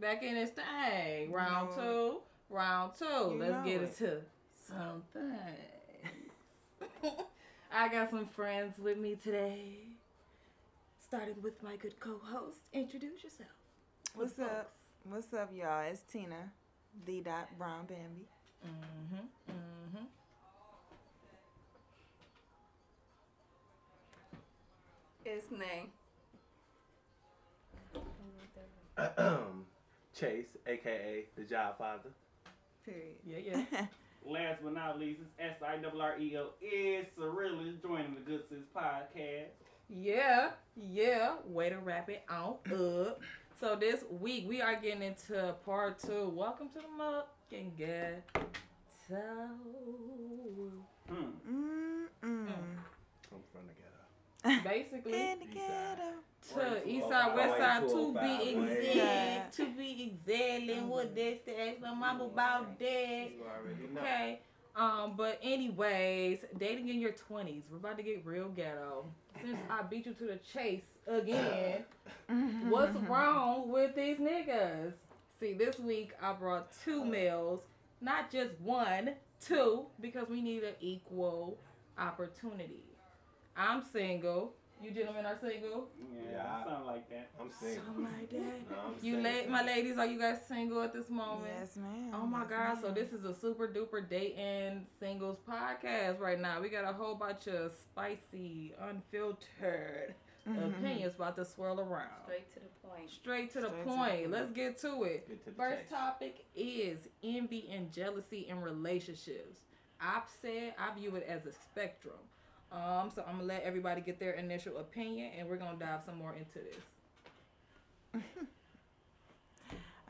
Back in this thing. Round You two. Round two. You Let's get it. into something. I got some friends with me today. Starting with my good co-host. Introduce yourself. What's the up? What's up, y'all? It's Tina, the dot Brown Bambi. Mm-hmm. Mm-hmm. It's name. Chase, aka the Job Father. Period. Yeah, yeah. Last but not least, it's S I R R E O is Sirrelis joining the Good Sis podcast. Yeah, yeah. Way to wrap it on up. So this week we are getting into part two. Welcome to the mug. Getting good. So Hmm. Mm-mm. I'm from the ghetto. basically In the ghetto. to east side, west side, to be 205, exact, to be exact, and what that's the ask my mama about that. You already know. Okay. Um, but anyways, dating in your twenties. We're about to get real ghetto. Since I beat you to the chase again, what's wrong with these niggas? See, this week I brought two males, not just one, two, because we need an equal opportunity. I'm single. You gentlemen are single. Yeah, Yeah. something like that. I'm single. Something like that. No, You single. la- my ladies, are you guys single at this moment? Yes, ma'am. Oh my Yes, god, so this is a super duper dating singles podcast right now. We got a whole bunch of spicy, unfiltered Mhm. opinions about to swirl around. Straight to the point. Straight to the Straight to the point. point. Let's get to it. Get to the First chase. topic is envy and jealousy in relationships. I've said I view it as a spectrum. Um, so I'm gonna let everybody get their initial opinion, and we're gonna dive some more into this.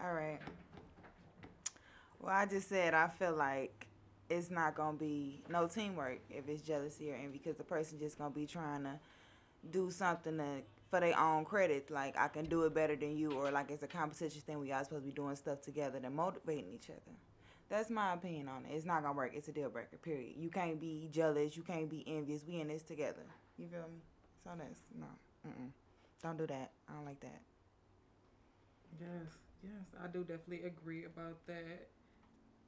All right. Well, I just said I feel like it's not gonna be no teamwork if it's jealousy or envy because the person just gonna be trying to do something to, for their own credit. Like I can do it better than you, or like it's a competition thing. We all supposed to be doing stuff together and motivating each other. That's my opinion on it. It's not gonna work. It's a deal breaker. Period. You can't be jealous. You can't be envious. We in this together. You feel me? So that's no. Mm-mm. Don't do that. I don't like that. Yes, yes, I do definitely agree about that.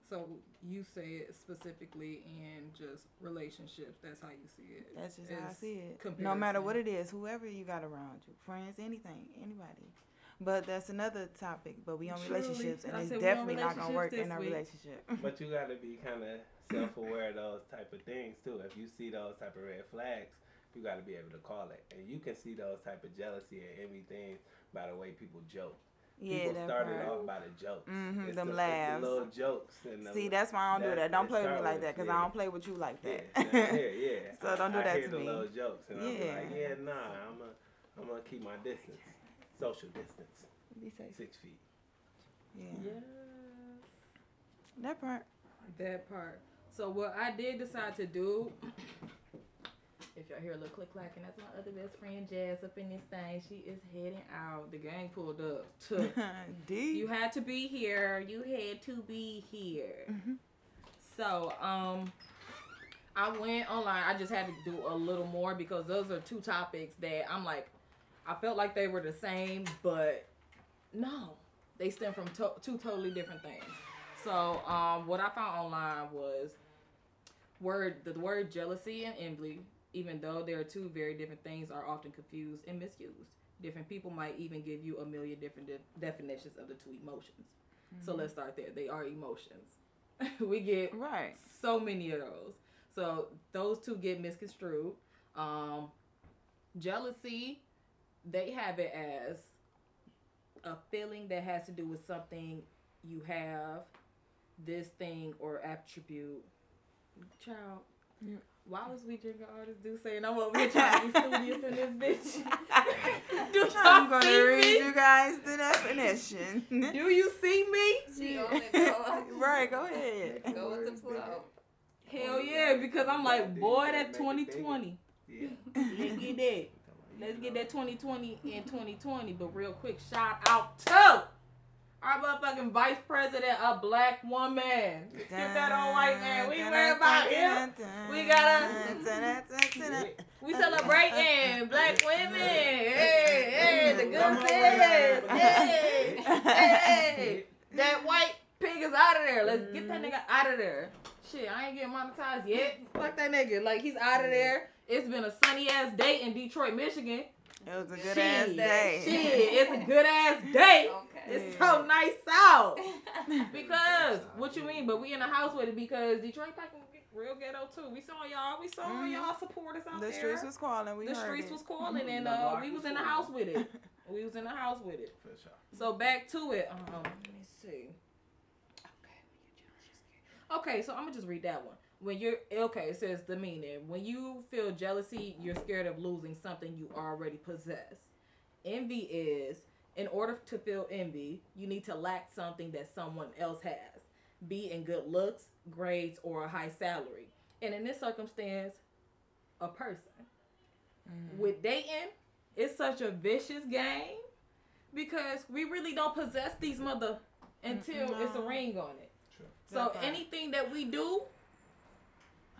So you say it specifically in just relationships. That's how you see it. That's just how I see it. No matter what it is, whoever you got around you, friends, anything, anybody. But that's another topic. But we on Truly. relationships, and I it's said we on definitely not gonna work in this a week. relationship. But you gotta be kind of self-aware of those type of things too. If you see those type of red flags, you gotta be able to call it. And you can see those type of jealousy and envy things by the way people joke. yeah, people started part. off by the jokes. Mm-hmm, It's them the, it's laughs. the little jokes. And the, See, that's why I don't do that- that. Don't play with me like that, cause yeah. I don't play with you like that. yeah, yeah. So don't do I, that I hear to the me. little jokes, and I'm like, Yeah. yeah, nah, I'm gonna, I'm gonna keep my distance, social distance, Be safe. six feet. Yeah. Yes. That part. That part. So what I did decide to do, if y'all hear a little click clacking, that's my other best friend Jazz up in this thing. She is heading out. The gang pulled up. To, D. you had to be here. You had to be here. Mhm. So um, I went online. I just had to do a little more because those are two topics that I'm like, I felt like they were the same, but no, they stem from to- two totally different things. So um, what I found online was word the word jealousy and envy, even though they are two very different things, are often confused and misused. Different people might even give you a million different de- definitions of the two emotions. So let's start there. They are emotions. we get Right. so many of those. So those two get misconstrued. Um, jealousy, they have it as a feeling that has to do with something you have, this thing or attribute. Child, why was we drinking all this juice saying I'm over here trying to be studious in this bitch? Do I'm y'all gonna see read me? you guys the definition. Do you see me? She on it, go. right, go ahead. Go with the flow. Hell yeah, because I'm like, boy, that make it bigger. 2020. Yeah. Let's that. Let's get that 2020 in 2020. But real quick, shout out to Our motherfucking vice president, a black woman. Get that on white man. We worry about him. We gotta- We celebrating black women. Hey, hey, the good sis. Hey, hey, that white pig is out of there. Let's get that mm-hmm. nigga out of there. Shit, I ain't getting monetized yet. Fuck that nigga. Like he's out of there. It's been a sunny ass day in Detroit, Michigan. It was a good Shit, ass day. Shit, it's a good ass day. Okay. It's so nice out. Because what you mean? But we in the house with it because Detroit fucking real ghetto too. We saw y'all. We saw Mhm. y'all support us out The there. The streets was calling. We the heard streets it. was calling, and uh, we was was in the house with it. We was in the house with it. For sure. So back to it. Um, let me see. Okay, okay. So I'm gonna just read that one. When you're okay, it says the meaning. When you feel jealousy, you're scared of losing something you already possess. Envy is, in order to feel envy, you need to lack something that someone else has, be in good looks, grades, or a high salary. And in this circumstance, a person. Mhm. With dating, it's such a vicious game because we really don't possess these mother until Mm-mm, it's a ring on it. True. So anything that we do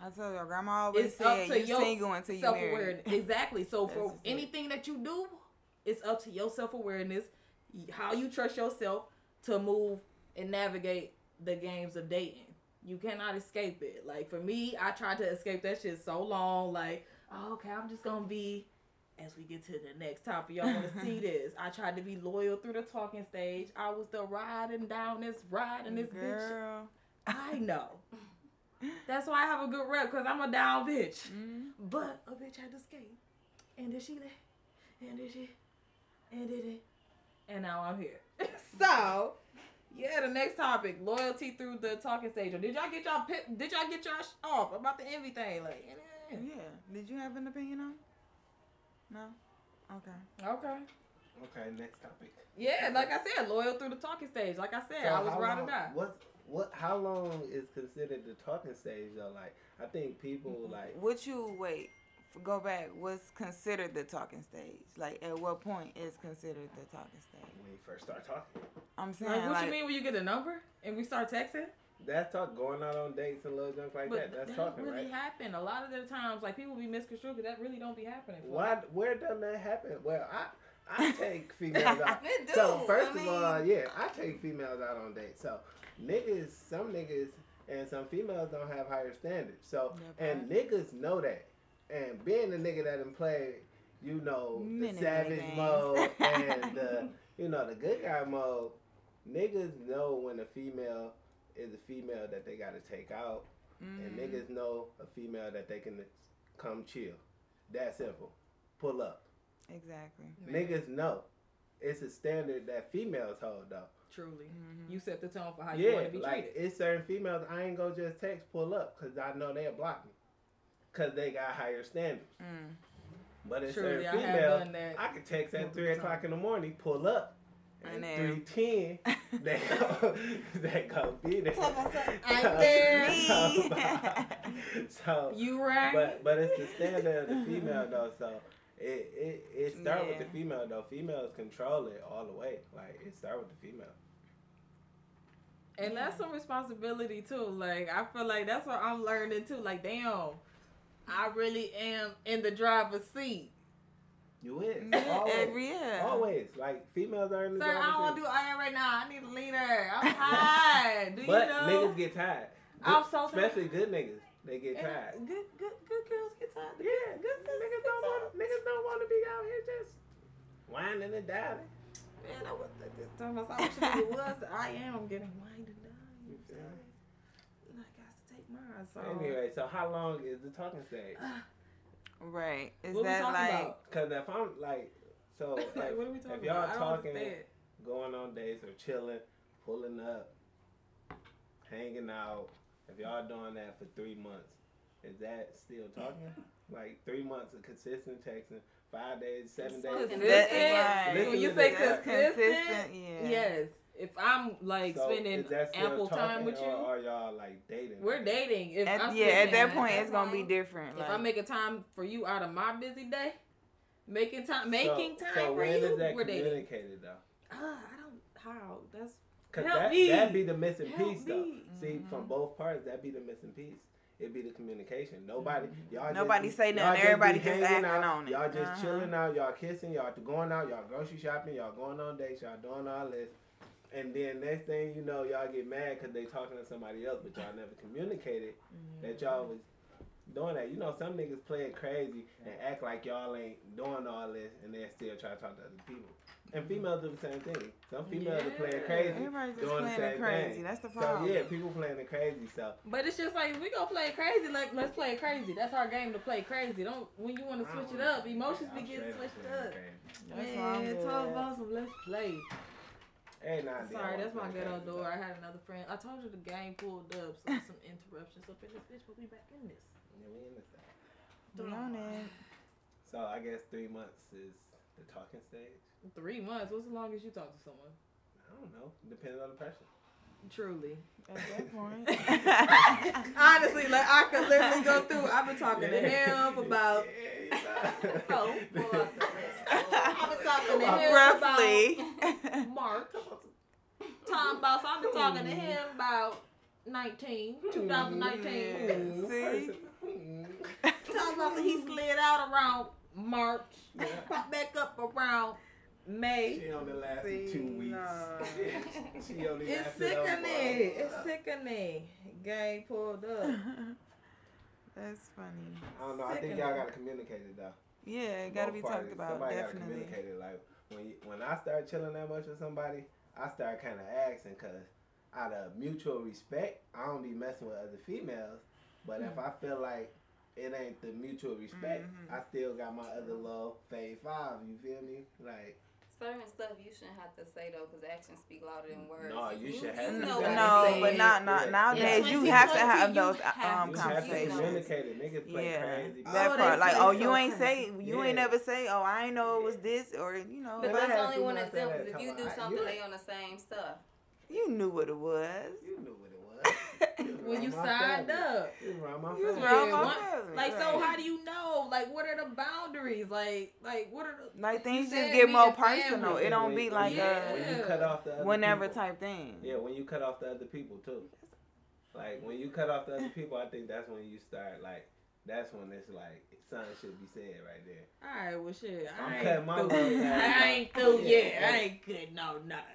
I tell your grandma always up said to you single until you married. Exactly. So for anything that you do, it's up to your self awareness, how you trust yourself to move and navigate the games of dating. You cannot escape it. Like for me, I tried to escape that shit so long. Like, oh, okay, I'm just gonna be. As we get to the next topic, y'all want to see this? I tried to be loyal through the talking stage. I was the riding down this ride and this bitch. Girl. I know. That's why I have a good rep because I'm a down bitch. Mhm. But a bitch had to skate. And then she left. And then she and did it. And now I'm here. so yeah, the next topic. Loyalty through the talking stage. Or did y'all get y'all pit did y'all get y'all sh- off about the envy thing? Like eh. Yeah. Did you have an opinion on? it? No. Okay. Okay. Okay, next topic. Yeah, like I said, loyal through the talking stage. Like I said, I was how ride or die. What what? How long is considered the talking stage though? Like, I think people mm-hmm. like Would you wait? Go back. What's considered the talking stage? Like, at what point is considered the talking stage? when you first start talking. I'm saying, Like, what like, you mean when you get a number and we start texting? That's talk going out on dates and little junk like but that. That's that talking, don't really right? happen. A lot of the times, like people be misconstrued because that really don't be happening. for Why? Where doesn't that happen? Well, I I take females out. It do. So first I of all, yeah, I take females out on dates. So niggas, some niggas and some females don't have higher standards. So Yeah, and niggas know that. And being a nigga that done played, you know, Many, the many savage things. mode and the you know the good guy mode, niggas know when a female is a female that they gotta take out, and mhm. niggas know a female that they can come chill. That simple. Pull up. Exactly. Man, Niggas know. It's a standard that females hold though. Truly, Mhm. you set the tone for how you yeah, want to be like treated. it's certain females I ain't gonna just text pull up because I know they'll block me because they got higher standards. Mm. But it's Truly, certain females done that. I could text at three o'clock in the morning, pull up. And And three ten, they go, they go be there. Tell I'm there. so, so You right? but but it's the standard of the female though. So it it, it start with the female though. Females control it all the way. Like it start with the female. And that's some responsibility too. Like I feel like that's what I'm learning too. Like damn, I really am in the driver's seat. You is always. every year. Always like females are in the Sir, I driver's don't want to seat. do all that right now. I need a leader. I'm tired. Do you But know? niggas get tired. I'm Good- so tired. especially good niggas. They get And tired. Good, good, good girls get tired. Yeah, good niggas don't want niggas don't want to be out here just whining and dining. Man, I was this time I saw what it was. I am getting wined and dined. You feel me? And I got to take mine. So Anyway, so how long is the talking stage? Right. Is what that like? Because if I'm like, so like, if, what are we talking if y'all about? Talking, going on dates or chilling, pulling up, hanging out, if y'all doing that for three months, is that still talking? Like three months of consistent texting, five days, seven days. Consistent. That- right. When you Listen say consistent, consistent? Yeah. yes. If I'm like So, spending is that still ample time with you, or are y'all like dating? we're dating. If At, yeah, at that point, it's that gonna be point, different. if Like, I make a time for you out of my busy day, making time, making so, time so for when you, is that we're dating. communicated though? Uh, I don't how that's Cause Help that me. that be the missing Help piece though. me. See, from both parts, that'd be the missing piece. It be the communication. Nobody, y'all. Nobody just, say y'all nothing, just everybody just acting out, on it. Y'all just Uh-huh. chilling out. Y'all kissing. Y'all going out. Y'all grocery shopping. Y'all going on dates. Y'all doing all this. And then next thing you know, y'all get mad because they talking to somebody else, but y'all never communicated that y'all was doing that. You know, some niggas play it crazy and act like y'all ain't doing all this, and then still try to talk to other people. And females do the same thing. Some females are playing crazy, Everybody just doing the playing it same crazy. thing. That's the So problem. yeah, people playing it crazy. So But it's just like we gonna play it crazy. Like let's play it crazy. That's our game to play crazy. Don't when you want to switch it up, emotions be I'm getting straight switched playing up. crazy. I'm Man, good talk at. about some let's play. Hey, nah, Sorry, that's my play ghetto door. though. I had another friend. I told you the game pulled up, so some interruptions up in this bitch, but we back in this. Yeah, we in this thing. We on it. So I guess three months is the talking stage. Three months. What's the longest you talk to someone? I don't know. Depends on the person. Truly. At that point. Honestly, like I could literally go through. I've been talking to him for about. Yeah, you Oh, know. Pull out the list. I've been talking to him Roughly. about March. Time about. So I've been talking to him about 19, 2019. Mm, See? person. Mm. About so he slid out around March, Yeah. back up around May. She only lasted See, two weeks. nah. she only It's sickening. It's sickening. Game pulled up. That's funny. I don't know. I think y'all gotta communicate it though. Yeah, it gotta Both be parties. talked about. Somebody gotta communicate it. Like when you, when I start chilling that much with somebody, I start kind of asking because out of mutual respect, I don't be messing with other females. But if I feel like it ain't the mutual respect, Mhm. I still got my other little fave five. You feel me? Like Certain stuff you shouldn't have to say though, because actions speak louder than words. No, you should have to know say. No, say. but not not Yeah. nowadays. You have to have those have um you conversations. communicate it. Niggas play Yeah, crazy. Oh, that they part. Like, play oh, so you ain't crazy. say, you ain't ever say, oh, I ain't know it was this, or you know, But that's only when females it's say them. if you do on, I- something, you- they on the same stuff. you knew what it was. You knew what it was. When you signed family. up. You was around my You family. Yeah, my one- family, Like so, how do you know? Like, what are the boundaries? Like, like what are the Like things just get more a family. personal. It don't be like you- Yeah. when you cut off the a other whenever people. type thing. Yeah, when you cut off the other people too. Like when you cut off the other people, I think that's when you start like. That's when it's like something should be said right there. All right, well, shit. I'm I cutting my through. I ain't through Yeah, yet. I ain't good. No, nothing.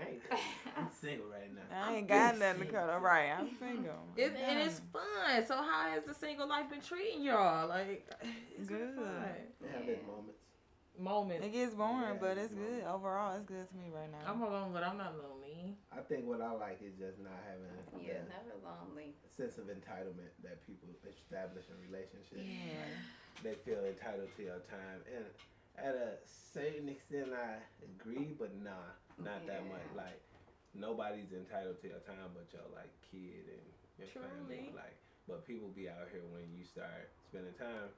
I ain't. I'm single right now. I ain't got nothing to cut All right, I'm single. It, and it's fun. So how has the single life been treating y'all? Like, it's Good. They have its moments. Moments. It gets boring, Yeah, but it's it's good. Overall, it's good to me right now. I'm alone, but I'm not lonely. I think what I like is just not having Yeah, the never lonely. sense of entitlement that people establish in relationships. yeah. They feel entitled to your time, and at a certain extent, I agree, but nah, not that much. Like nobody's entitled to your time, but your like kid and your family. Like, but people be out here when you start spending time.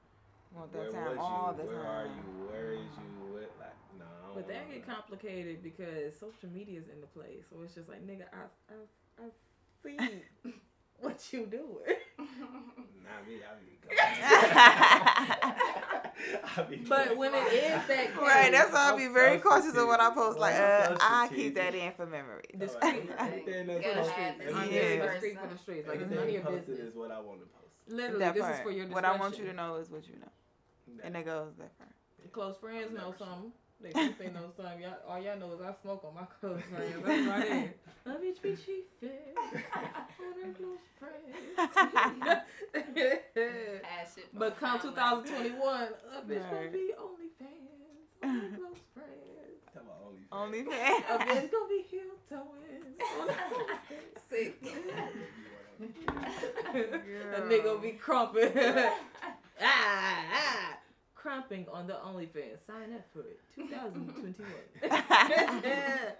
Want Where time was all you? the Where time. are you? Where is you? What? Like, no. But that get complicated because social media is in the play. So it's just like, nigga, I, I, I see what you doing. Not me. I be going. I be But when it is that case, Right, that's why I I'm be very so cautious of what I post. Like, Well, I'm uh, so I keep that in for memory. Discreet. Everything that's Gotta posted- have the I'm yeah. Yeah. that's- for the streets. Like it's everything none of your business. is what I want to post. Literally, that this part. is for your what. I want you to know is what you know, and it goes that far. Close friends I'll know something. They think they know something. Y'all, all y'all know is I smoke on my close friends. That's right there. A bitch be she fit on her close friends. But come from 2021, a bitch gonna Right. be OnlyFans on her close friends. Talk about OnlyFans. Only fans A fan. bitch gonna be heel toeing on her OnlyFans. Sick. A nigga be crumping. ah, ah. Crumping on the OnlyFans. Sign up for it. 2021.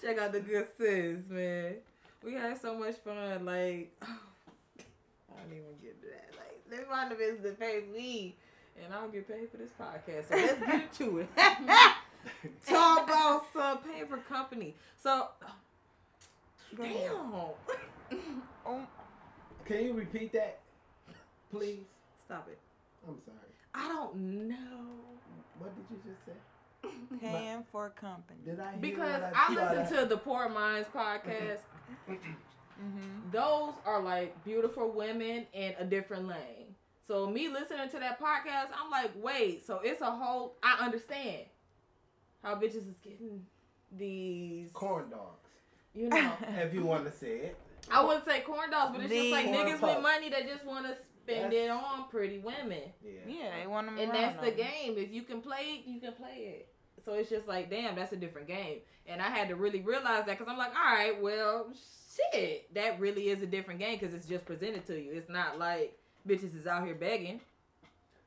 Check out the good sis, man. We had so much fun. Like, I don't even get to that. Like, they find the business that pays me, and I don't get paid for this podcast. So let's get to it. Talk about some paying for company. So, damn. Oh, Can you repeat that, please? Stop it. I'm sorry. I don't know. What did you just say? Paying for company. Did I hear Because what I saw listen to the Poor Minds podcast. Mm-hmm. Those are like beautiful women in a different lane. So me listening to that podcast, I'm like, wait, so it's a whole. I understand how bitches is getting these corn dogs. You know, If you want to say it. I wouldn't say corn dogs, but it's just like Corn niggas with money that just want to spend That's- it on pretty women. Yeah. Yeah, they want them and around that's the them. game. If you can play it, you can play it. So it's just like, damn, that's a different game. And I had to really realize that because I'm like, all right, well, shit, that really is a different game because it's just presented to you. It's not like bitches is out here begging.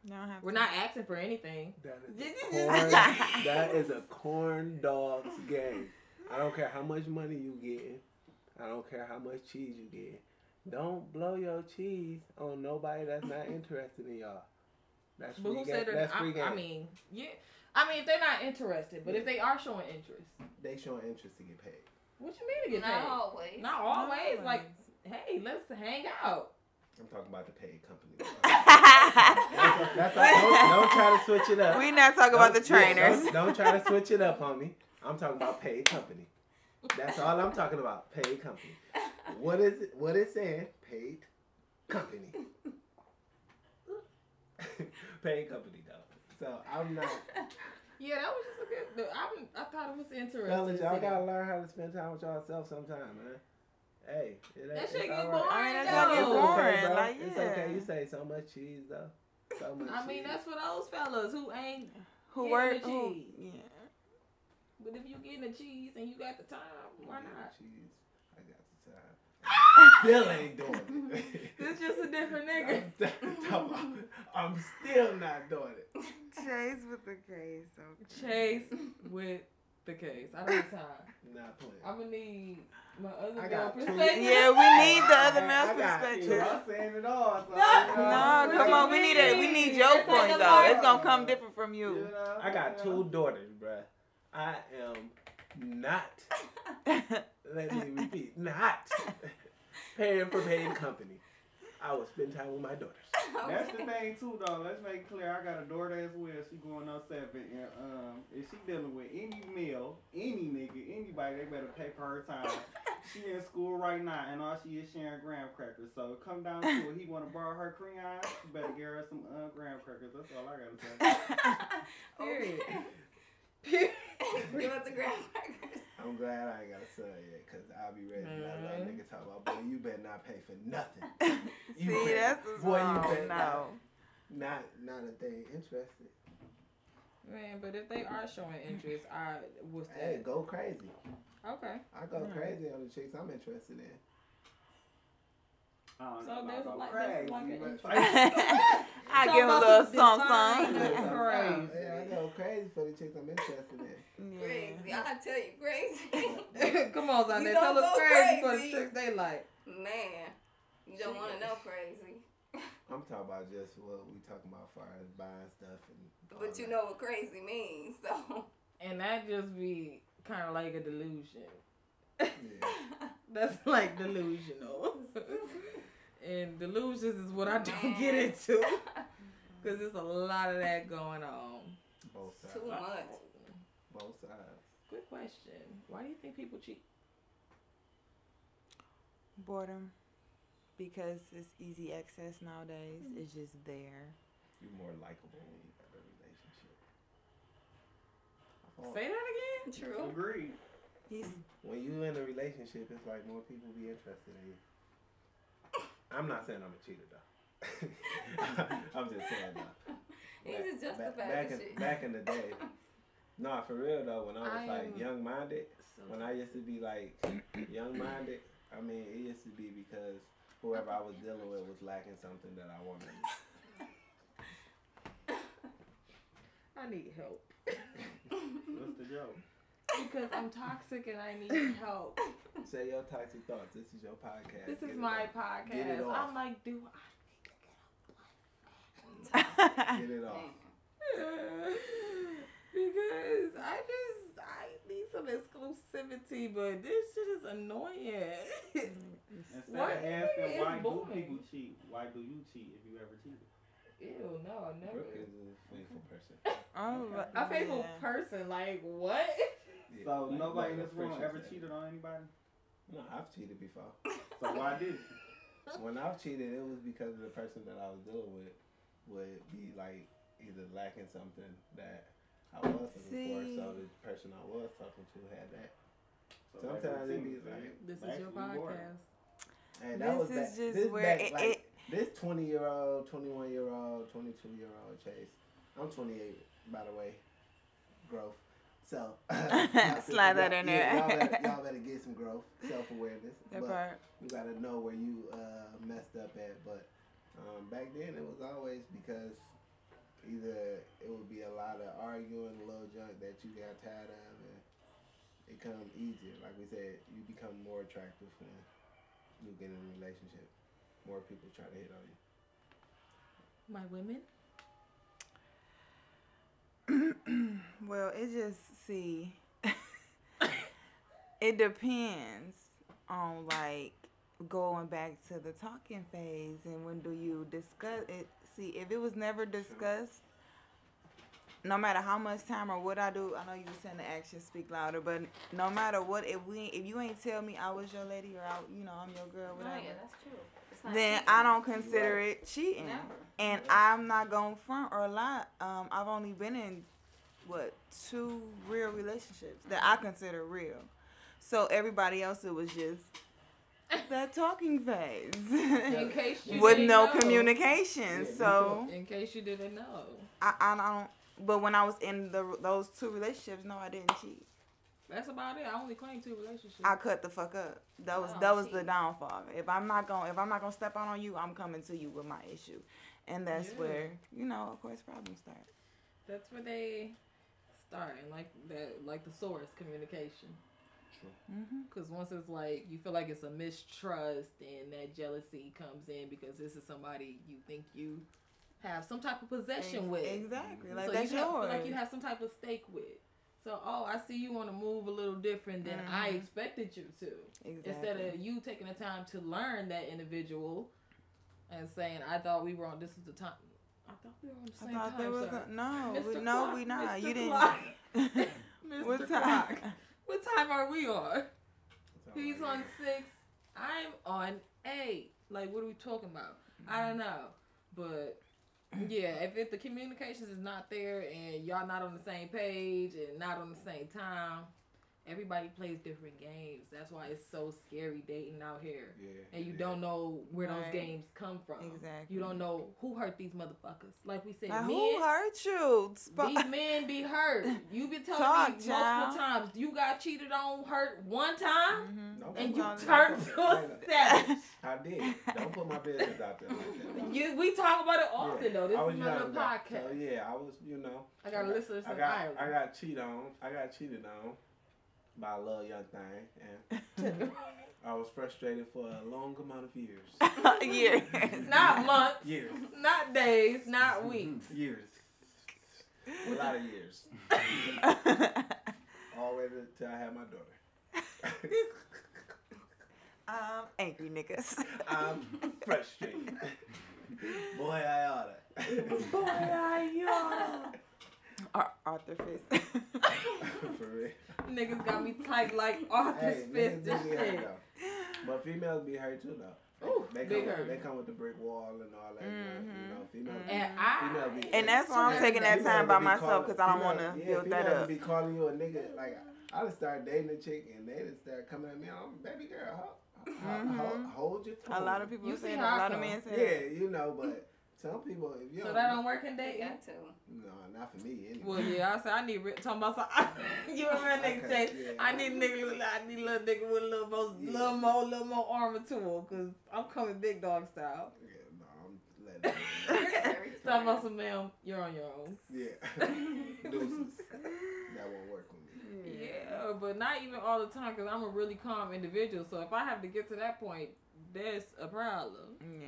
You have We're to- not asking for anything. That is, a corn, that is a corn dog's game. I don't care how much money you get. I don't care how much cheese you get. Don't blow your cheese on nobody that's not interested in y'all. That's But who game. said they're That's free I, game. I mean, yeah. I mean, if they're not interested, but if they are showing interest, they showing interest to get paid. what you mean to get paid? Not paid? always. Not always. Like, hey, let's hang out. I'm talking about the paid company. that's, that's don't, don't try to switch it up. we not talking about the Don't- yeah, trainers. don't, don't try to switch it up on me. I'm talking about paid company. That's all I'm talking about. Paid company. What is it? What is saying? Paid company. paid company though. So I'm not. Yeah, that was just a good. I, I thought it was interesting. Fellas, y'all gotta learn how to spend time with yourself sometime, man. Hey, it ain't, That shit it's get all right. boring, I mean, that's though. gonna get It's okay, boring. bro. Like, It's okay. You say so much cheese though. So much. I mean, that's for those fellas who ain't. Who Getting work? the Who, cheese. yeah. But if you getting the cheese and you got the time, why not? Cheese. I got the time. Still ain't doing it. This just a different nigga. I'm, I'm still not doing it. Chase with the case. Okay. Chase with the case. I don't have time. Not playing. I'm gonna need my other I girl got two- perspective. Yeah, we need the other I man's got- perspective. I'm saying it all. So, No. you know, No, come you on. We need it. We need your It's point though. lot. It's gonna come different from you you. know, I got two daughters, bruh. I am not. Let me repeat. Not paying for paying company. I will spend time with my daughters. That's the thing too, though. Let's make it clear. I got a daughter as well. She going on seven, and um, if she dealing with any male, any nigga, anybody, they better pay for her time. She in school right now, and all she is sharing graham crackers. So come down to it. He want to borrow her crayons. You better give her some uh, graham crackers. That's all I gotta say. Period. Give us the graham crackers. I'm glad I ain't got a son yet, cause I'll be ready to let little Mhm. nigga talk about, boy, you better not pay for nothing. You See, better- that's the boy, you better not. No. Not, not if they ain't interested. Man, but if they are showing interest, I what's that? Hey, go crazy. Okay. I go Alright. crazy on the chicks I'm interested in. I So there's like- there's like an. I give him a little some song song. Crazy. Yeah, I go crazy for the chicks I'm interested in. Crazy. Yeah. I tell you, crazy. Come on, Zhane. You Tell us go crazy, for the crazy. tricks they like. Man, you don't want to know crazy. I'm talking about just what we talking about as far as buying stuff and. But you that. know what crazy means, so. And that just be kind of like a delusion. Yeah. That's like delusional. and delusions is what I don't get into. Because there's a lot of that going on. Both sides. Too much. Both sides. Good question. Why do you think people cheat? Boredom. Because it's easy access nowadays. Mm-hmm. It's just there. You're more likable when you have a relationship. I Say that again? True. Agreed. He's When you in a relationship, it's like more people be interested in you. I'm not saying I'm a cheater though. I'm just saying though. He Back- just justified back, back in, shit. back in the day. No, for real though, when I was I like young minded, So, when I used to be like young minded, I mean it used to be because whoever I was dealing with was lacking something that I wanted. I need help. What's the joke? Because I'm toxic and I need help. Say your toxic thoughts. This is your podcast. This Get is it my off. Get it podcast. off. I'm like, do I need to Get it off. Because I just I need some exclusivity, but this shit is annoying. Instead Why- of asking it's why do people cheat, why do you cheat if you ever cheated? Ew, no, never. Brooke is a faithful person. Oh, but- A faithful yeah. person, like what? Yeah, So like- nobody in like this room ever thing. cheated on anybody. No, I've cheated before. So why did you? when I've cheated, it was because the person that I was dealing with would be like either lacking something that I was looking for, See. so the person I was talking to had that. So Sometimes that it be like- This is your actually boring. podcast. And that This was is back, just this where back, it- like, it- this twenty year old, twenty one year old, twenty two year old Chase. I'm twenty eight, by the way. Growth. So Slide that in yeah, there. Y'all better, y'all better get some growth, self awareness. That but part. you gotta know where you uh, messed up at. But um, back then it was always because either it would be a lot of arguing, a little junk that you got tired of, and it come easier. Like we said, you become more attractive when you get in a relationship. More people try to hit on you. My women. Well, it just see. it depends on like going back to the talking phase and when do you discuss it. See, if it was never discussed, no matter how much time or what I do, I know you were saying the actions speak louder, but no matter what, if we if you ain't tell me I was your lady or I, you know, I'm your girl, No, whatever, yeah, that's true. Then cheating. I don't consider it cheating. Never. And I'm not gonna front or lie. Um, I've only been in what two real relationships that I consider real. So everybody else, it was just that talking phase In case you with didn't no know. communication. Yeah, so In case you didn't know. I, I don't. But when I was in the those two relationships, no, I didn't cheat. That's about it. I only claim two relationships. I cut the fuck up. That was that was the downfall. If I'm not gonna if I'm not gonna step out on you, I'm coming to you with my issue, and that's Yeah. where you know, of course, problems start. That's where they start, and like that, like the source communication. Because mm-hmm. once it's like you feel like it's a mistrust, and that jealousy comes in because this is somebody you think you have some type of possession with. Exactly. Like so that's you have, yours. feel like you have some type of stake with. So oh, I see you want to move a little different than I Mhm. expected you to. exactly. Instead of you taking the time to learn that individual and saying, "I thought we were on. This is the time. I thought we were on the I thought time, there was sir." a, no, we, Mr. no, Clock, we not. Mr. You didn't. Clock. Mr. what Clock. time? What time are we on? He's right. on six. I'm on eight. Like, what are we talking about? I don't know. But yeah, if, if the communications is not there and y'all not on the same page and not on the same time, everybody plays different games. That's why it's so scary dating out here. Yeah, And you yeah. don't know where Right. those games come from. Exactly. You don't know who hurt these motherfuckers. Like we said, Like, men, who hurt you? Sp- these men be hurt. You been telling Talk, me multiple child. times you got cheated on, hurt one time, Mhm. Don't and you my- all that. turned to a savage. I did. Don't put my business out there like that. You, we talk about it often Yeah. though. This I was is my little young, podcast. So yeah, I was, you know. I got I got- listeners I in got, Ireland. I got cheated on. I got cheated on by a little young thing, and I was frustrated for a long amount of years. Years. not months, Years. not days, not weeks. Years. A lot of years. All the way to- till I had my daughter. um, angry niggas. I'm frustrated. Boy, I oughta. Boy, I Ar- Arthur Fist. For real. Niggas got me tight like Arthur's Hey, fist niggas be hurt though. But females be hurt too though. Ooh, they big come, they come with the brick wall and all that. Mhm. You know, females. Mhm. And I, Female be- And that's why I'm taking that time by myself because I don't want to yeah, build that females up. be calling you a nigga. Like I just started dating a chick and they just start coming at me. I'm baby girl. Hold, Mhm. hold, hold your tongue. A lot of people You say see that. how lot of men say Yeah, you know, but some people, if you so don't, that don't work in dating. got to. no, not for me. Anyway. Well, yeah, I said I need re- talking about some. you a real nigga, Okay, Jay. yeah. I need a nigga. look- I need little nigga with a little more, Yeah. little more, little more armor to him, cause I'm coming big dog style. Yeah, no, I'm letting. Talking about some ma'am, you're on your own. yeah, deuces. That won't work with me. Yeah, but not even all the time, cause I'm a really calm individual. So if I have to get to that point, that's a problem. Yeah.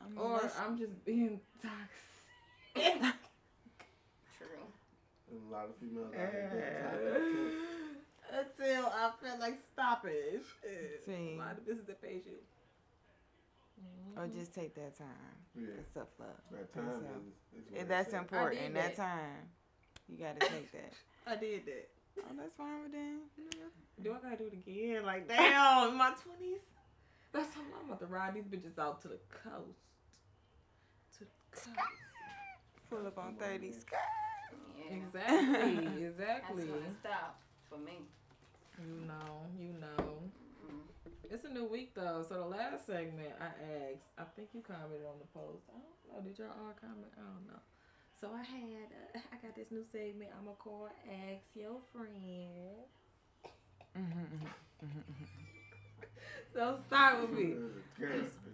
I mean, Or that's- I'm just being toxic. True. There's a lot of females out here being toxic. Until I feel like stopping. See. A lot of business that pays you. or just take that time. Yeah. It's self love. That time So, is, is If that's it's at. important, did that that. time, you gotta take that. I did that. Oh, that's fine with them. Do I gotta do it again? Like, damn, in my 20s? That's I'm about to ride these bitches out to the coast. To the coast. Pull up on 30s. Yeah. Exactly, That's exactly. when it stopped for me. You know, you know. Mm. It's a new week though, so the last segment I asked, I think you commented on the post. I don't know, did y'all all comment? I don't know. So I had, uh, I got this new segment. I'm gonna call Ask Your Friend. So start with me. It's a character,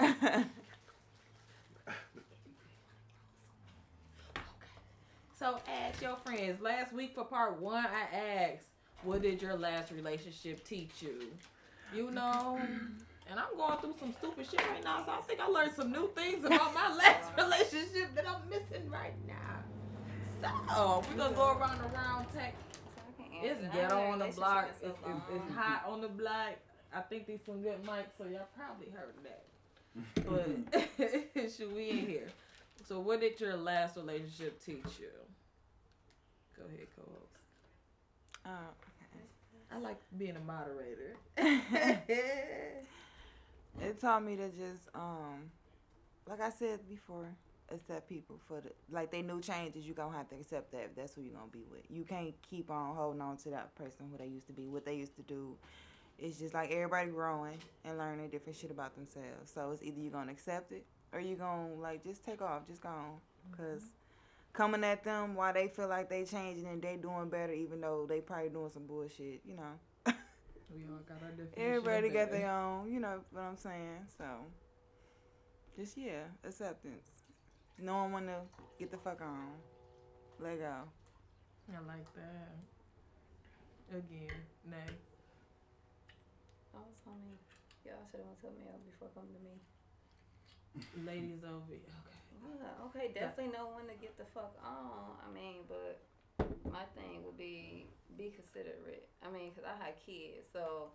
dog. So ask your friends. Last week for part one, I asked, "What did your last relationship teach you?" You know, and I'm going through some stupid shit right now, so I think I learned some new things about my last relationship that I'm missing right now. So we're gonna go around the round tech. So I can It's ghetto on the block. It's, it's, it's hot on the block. I think these some good mics, so y'all probably heard that. But should we in here? So what did your last relationship teach you? Go ahead, co-host. Oh, I like being a moderator. it taught me to just, um, like I said before, accept people for the like they new changes. You gonna have to accept that if that's who you're gonna be with. You can't keep on holding on to that person who they used to be, what they used to do. It's just like everybody growing and learning different shit about themselves. So it's either you gonna accept it or you gonna like just take off, just go on, mm-hmm. cause coming at them while they feel like they changing and they doing better, even though they probably doing some bullshit, you know. We all got our definition. Everybody got their own, you know what I'm saying? So, just yeah, acceptance. Knowing when to get the fuck on. Let go. I like that. Again, nay. I was homie. Y'all should have told me before coming to me. Ladies over. here. Okay. Yeah, okay, definitely know when to get the fuck on. I mean, but my thing would be be considerate. I mean, cause I had kids, so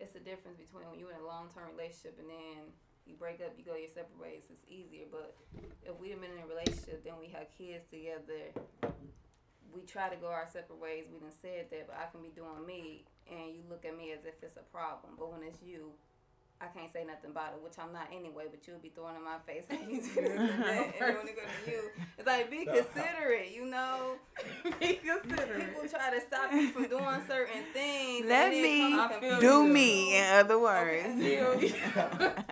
it's the difference between when you're in a long term relationship and then you break up, you go your separate ways. It's easier, but if we'd have been in a relationship, then we had kids together. We try to go our separate ways. We done said that, but I can be doing me, and you look at me as if it's a problem. But when it's you, I can't say nothing about it, which I'm not anyway, but you'll be throwing in my face like you do this and that. And then when it goes to you, it's like be considerate, you know. Be considerate. People try to stop you from doing certain things. and Let me come I to feel confuse Do you. me, in other words. Okay.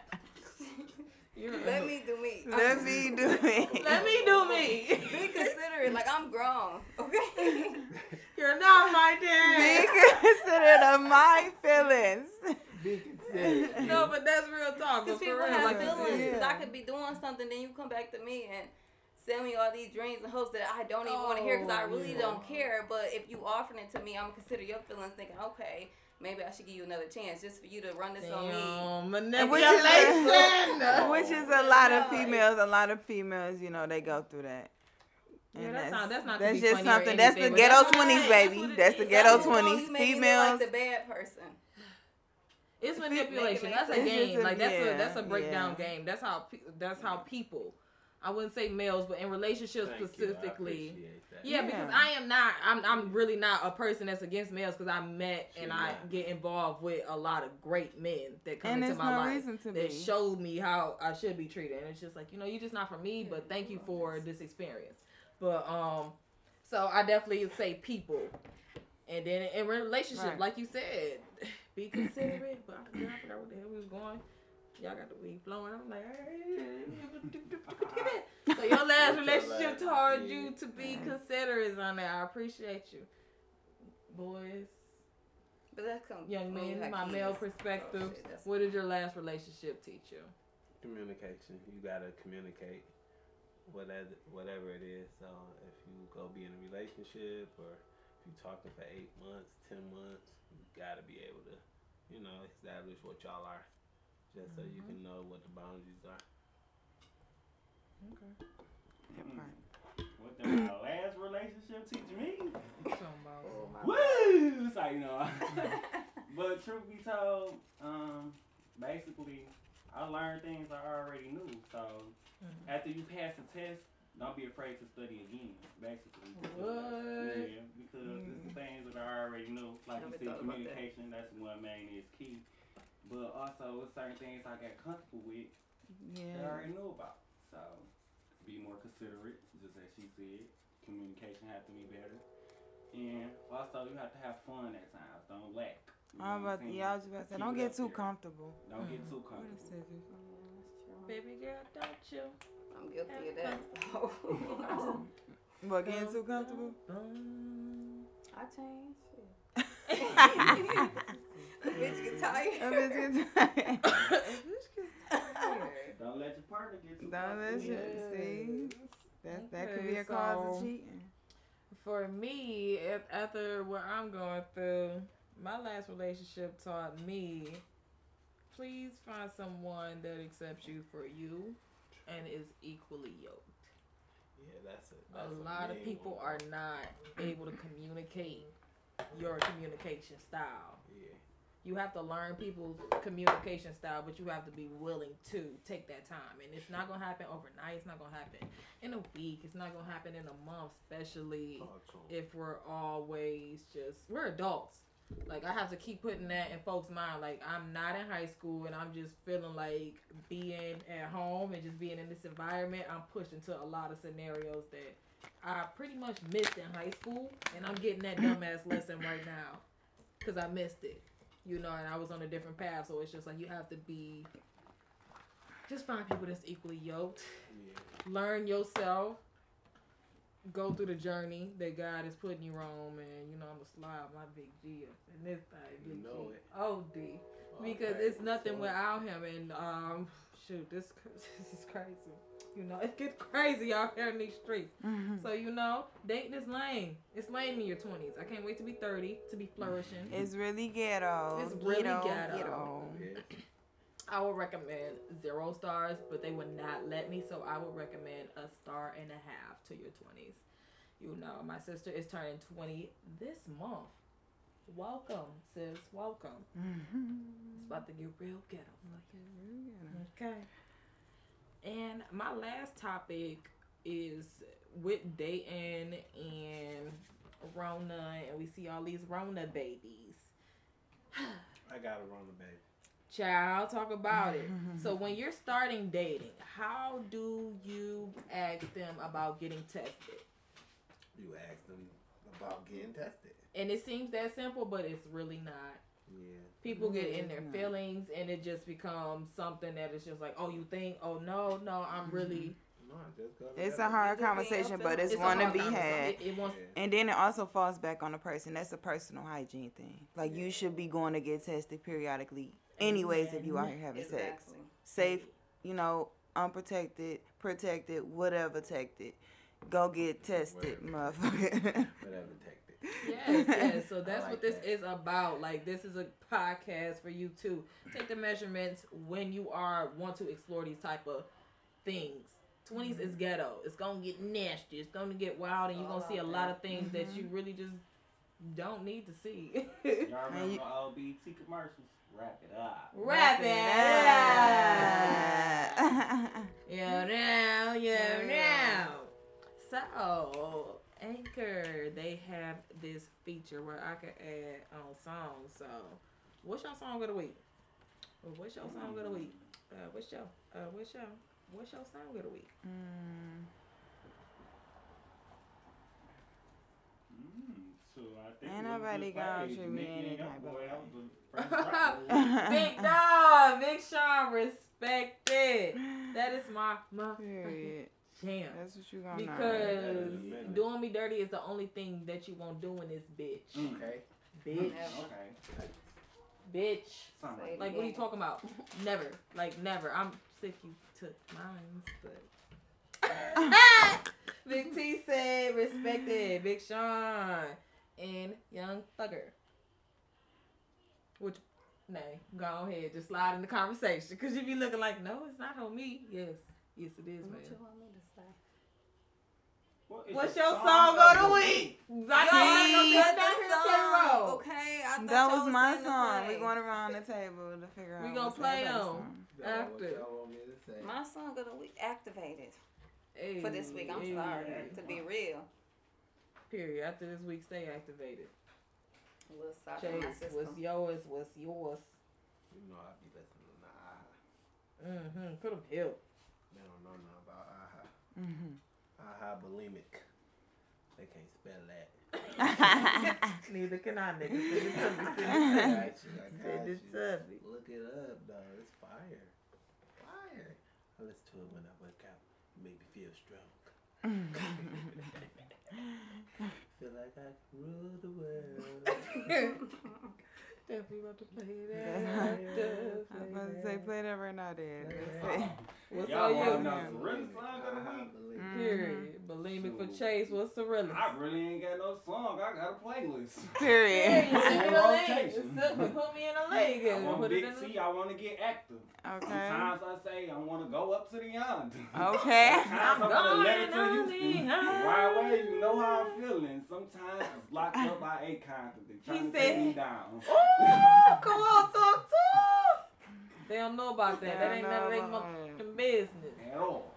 You're Let me do me. Let me do me. Let me do me. be considerate. Like I'm grown, okay? You're not my Be considerate of my feelings. Be considerate. No, but that's real talk. Because people real, have like feelings. said. Because I could be doing something, then you come back to me and send me all these dreams and hopes that I don't even want to hear because I Oh, really yeah. don't care. But if you offering it to me, I'm gonna consider your feelings, thinking, okay, maybe I should give you another chance just for you to run this on me. Damn, which is a- manipulation. Which is a lot of females. A lot of females, you know, they go through that. Yeah, And that's not- that's not That's just funny or something. That's the ghetto that's what it twenties, baby. That's the ghetto twenties. you make me look Females. like the bad person. It's manipulation. That's a sense. It's just game. Like that's a that's a breakdown yeah. game. That's how that's how people. I wouldn't say males, but in relationships Thank specifically. Yeah, Yeah. because I am not. I'm. I'm really not a person that's against males because I met and I Sure. get involved with a lot of great men that come And into my no life reason to that be. showed me how I should be treated. And it's just like you know, you're just not for me. But thank you for this experience. But um, so I definitely say people, and then in relationship, Right. like you said, be considerate. But I, I forgot what the hell we was going. Y'all got the weed flowing. I'm like, so your last relationship taught you to be considerate on that. I appreciate you, boys, But that comes young when you men. My kids. male Oh, perspective. shit, What did your last relationship teach you? Communication. You gotta communicate whatever whatever it is. So if you go be in a relationship or if you talking for eight months, ten months, you gotta be able to, you know, establish what y'all are. Just so you can know what the boundaries are. Okay. That part. What did my last relationship teach me? Oh, my Woo! It's like, you know. but truth be told, um, basically, I learned things I already knew. So Mhm. after you pass the test, don't be afraid to study again. Basically, because, What? yeah, because it's the things that I already knew. Like you said, about that. communication. That's one main is key. But also, with certain things I got comfortable with that I already knew about. So be more considerate, just as she said. Communication have to be better. And also you have to have fun at times. Don't lack. You know I'm what about saying? yeah, I was about to say, don't get too there. comfortable. Don't get Mm. too comfortable. is it? Yeah, that's true. Baby girl, don't you? I'm guilty of that. So. What getting too comfortable? Bum. I changed. Shit. A Bitch get tired. bitch get tired. Don't let your partner get too Don't let comfortable. your see. That that could be Okay, a cause of cheating. For me, after what I'm going through, my last relationship taught me please find someone that accepts you for you and is equally yoked. Yeah, that's it. A That's lot of people one. are not able to communicate your communication style. Yeah. You have to learn people's communication style, but you have to be willing to take that time. And it's not gonna happen overnight. It's not gonna happen in a week. It's not gonna happen in a month, especially Talk to 'em. if we're always just we're adults. Like I have to keep putting that in folks' mind. Like I'm not in high school and I'm just feeling like being at home and just being in this environment. I'm pushed into a lot of scenarios that I pretty much missed in high school, and I'm getting that dumbass lesson right now because I missed it. You know, and I was on a different path. So it's just like you have to be. Just find people that's equally yoked Yeah. learn yourself, go through the journey that God is putting you on, and you know I'm a slob, my big G and this thing, You big know G. it. Oh D, because Okay, it's nothing so- without him, and um, shoot, this this is crazy. You know, it gets crazy out here in these streets. Mhm. So you know, dating is lame. It's lame in your twenties. I can't wait to be thirty to be flourishing. It's really ghetto. It's really ghetto. ghetto. Yeah. I would recommend zero stars, but they would not let me, so I would recommend a star and a half to your 20s. You know, my sister is turning 20 this month. Welcome, sis. Welcome. Mhm. It's about to get real ghetto. Really. Okay. And my last topic is with dating and Rona, and we see all these Rona babies. I got a Rona baby. Child, talk about it. Mm-hmm. So when you're starting dating, how do you ask them about getting tested? You ask them about getting tested. And it seems that simple, but it's really not. Yeah. People get in their feelings, and it just becomes something that is just like, oh, you think? Oh no, no, I'm mm-hmm. really. No, just. It's a hard Is conversation, but it's, it's one to be had. It, it wants. Yeah. And then it also falls back on the person. That's a personal hygiene thing. Like you should be going to get tested periodically, anyways, if you mm-hmm. out here having sex. Safe, you know, unprotected, protected, whatever protected. Go get tested, motherfucker. Whatever tactic. Yes, yes. So that's like what this that. is about. Like this is a podcast for you to take the measurements when you are want to explore these type of things. 20s is mm-hmm. ghetto. It's gonna get nasty. It's gonna get wild, and you're gonna see a lot of things that mm-hmm. you really just don't need to see. Y'all remember you- the old BT commercials? Wrap it up. Wrap it up. up. Yeah, now, yeah, Yeah. now. So, Anchor, they have this feature where I can add on songs. So, what's your song of the week? Well, what's your song of the week? Uh, what's your, uh, what's your, what's your song of the week? Mm, so I think Ain't it was a nobody good gonna page. treat me Nicki any and Young type of way. that was the first drop. Big dog, Big Sean, Respect It. That is my, my Period. jam. That's what you gonna know. Because Amen. doing me dirty is the only thing that you won't do in this bitch. Mm. Okay. Bitch. Okay. Bitch. Like Like, what are you talking about? Never. Like, never. I'm sick you took mine, but. Big T said, Respect It. Big Sean. And Young Thugger. Which, nay, go ahead. Just slide in the conversation. Because you be looking like, no, it's not on me. Yes. Yes, it is, What man. you want me to say? What is What's your your song of the week? Y'all I wanna can't get get the down here to song. Okay, I thought That y'all was my saying to song. play. We going around the table to figure out. We gonna what's play everybody's 'em. song. Y'all After. y'all want me to say? My song of the week activated Hey, for this week. I'm hey. sorry to be real. Period. After this week, stay activated. A little sock in my Chase, what's yours? What's yours? You know I be listening to AHA. Mm-hmm. Put them here. They don't know nothing about AHA. Mhm. AHA bulimic. They can't spell that. Neither can I, nigga. Send it to me. I Send it to me. got you. I got you. Look it up, dog. It's fire. Fire. I listen to it when I wake up. Make me feel strong. feel like I rule the world. Definitely about to play Yeah. I was about to say, play that right now, Dad. Let's. What's Y'all on want you? to know the song of the week? Mm. Period. Bulimic for Chase. What's Sirrelis? I really ain't got no song. I got a playlist. Period. Hey, me the link. Rotation. Put me in a link I want put it big in the T. I want to get active. Okay. Sometimes I say I want to go up to the yonder. Okay. Sometimes I'm I want to let it to on the Houston. high. Right away, you know how I'm feeling. Sometimes it's locked up by Akon because they trying to said- take me down. Ooh, come on, talk to 'em. They don't know about that. That They ain't don't none of know their about motherfucking business. At all.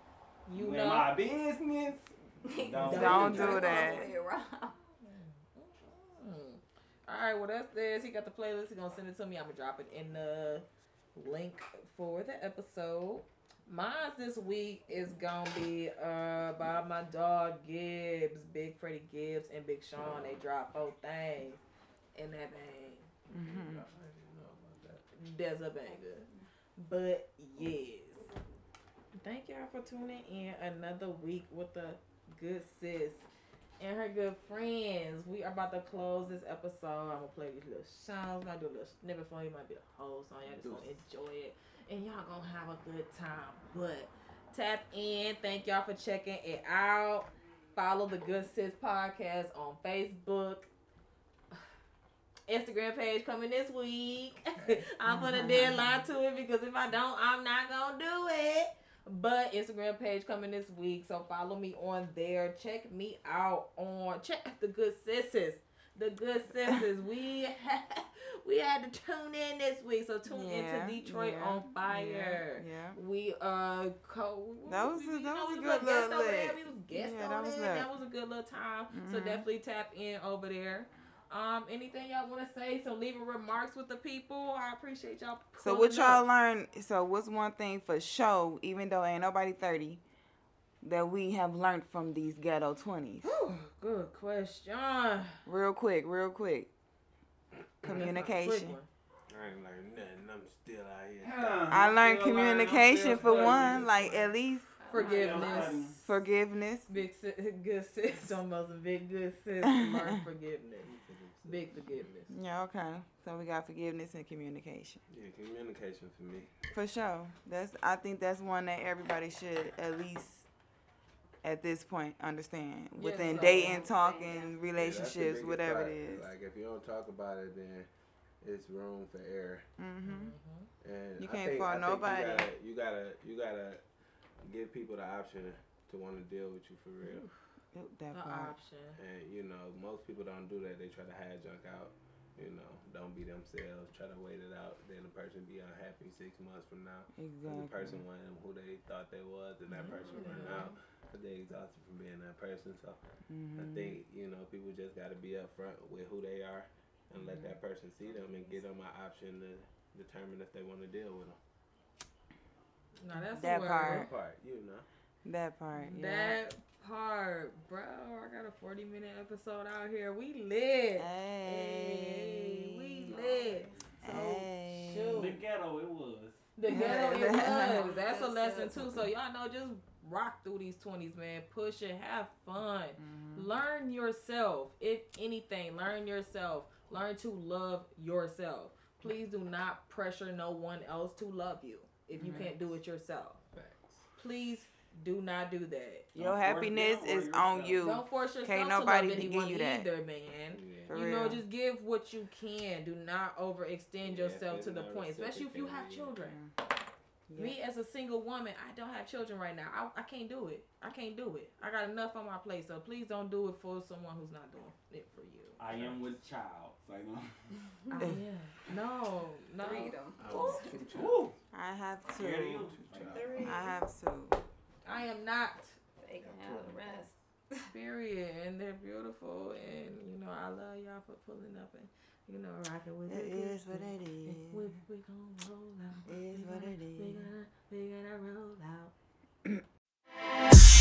You in know. my business. Don't, Don't do do that. that. All the way around. All right, well that's this. He got the playlist. He gonna send it to me. I'm gonna drop it in the link for the episode. Mine this week is gonna be uh by my dog Gibbs, Big Freddie Gibbs and Big Sean. They dropped both things in that bang. Mhm. There's a banger. But yes. Thank y'all for tuning in another week with the good sis and her good friends. We are about to close this episode. I'm gonna play these little songs. I'm gonna do a little snippet for you. Might be a whole song. Y'all just gonna enjoy it. And y'all gonna have a good time. But tap in. Thank y'all for checking it out. Follow the Good Sis Podcast on Facebook. Instagram page coming this week. I'm putting a deadline to it because if I don't, I'm not gonna do it. But Instagram page coming this week, so follow me on there. Check me out on check the good sisters. The good sisters. we had, we had to tune in this week, so tune Yeah, into Detroit yeah, on fire. Yeah. yeah. We uh co That was a- we- you that know, was a good guest little over there. We was guest Yeah, on that was. That was a good little time. So Mhm. definitely tap in over there. Um, anything y'all want to say? So leaving remarks with the people. I appreciate y'all. So what pulling y'all up. learn? So what's one thing for show? Even though ain't nobody thirty, that we have learned from these ghetto twenties. Whew, good question. Real quick, real quick. Communication. I ain't learned nothing. I'm still out here. I learned communication for one. Like at least Forgiveness. forgiveness. Big si- good sis. Almost a big good sis. Learn forgiveness. Big forgiveness. Yeah. Okay. So we got forgiveness and communication. Yeah, communication for me. For sure. That's. I think that's one that everybody should at least. At this point, understand Yes, within so- dating, talking, Yeah, relationships, biggest whatever part. it is. Like if you don't talk about it, then it's room for error. Mm-hmm. And You I can't think, fault nobody. You gotta, you gotta, you gotta give people the option to want to deal with you for real. That The part. option. And you know, most people don't do that. They try to hide junk out. You know, don't be themselves. Try to wait it out. Then the person be unhappy six months from now. 'Cause Exactly. the person wasn't who they thought they was, and that person run out. Cause they exhausted from being that person. So I Mhm. think you know people just got to be upfront with who they are and let that person see them and give them an option to determine if they want to deal with them. Now that's That a part. That part, you know. That part. Yeah. That part, bro. I got a 40 minute episode out here. We lit. Hey. we lit. So, Hey. shoot. The ghetto, it was. The ghetto it was. That's a lesson too. So y'all know, just rock through these twenties, man. Push it, have fun. Mhm. Learn yourself. If anything, learn yourself. Learn to love yourself. Please do not pressure no one else to love you if you Mhm. can't do it yourself. Facts. Please do not do that. Your Don't happiness them or is on you. Don't force yourself Can't to nobody love give anyone you that. either, man. Yeah. You real. know, just give what you can. Do not overextend Yeah, yourself to the point, especially if you have reciprocated. children. Me as a single woman, I don't have children right now. I, I can't do it. I can't do it. I got enough on my plate, so please don't do it for someone who's not doing it for you. I am with child. So, you know. I am. No, no. Freedom. I was two child. Woo! I have There two. is. I have two. I am not. They can have the rest. Period. And they're beautiful. And, you know, I love y'all for pulling up and, you know, rocking with it. It is what it is. We're going to roll out. It is what it is. We going to we gonna roll out.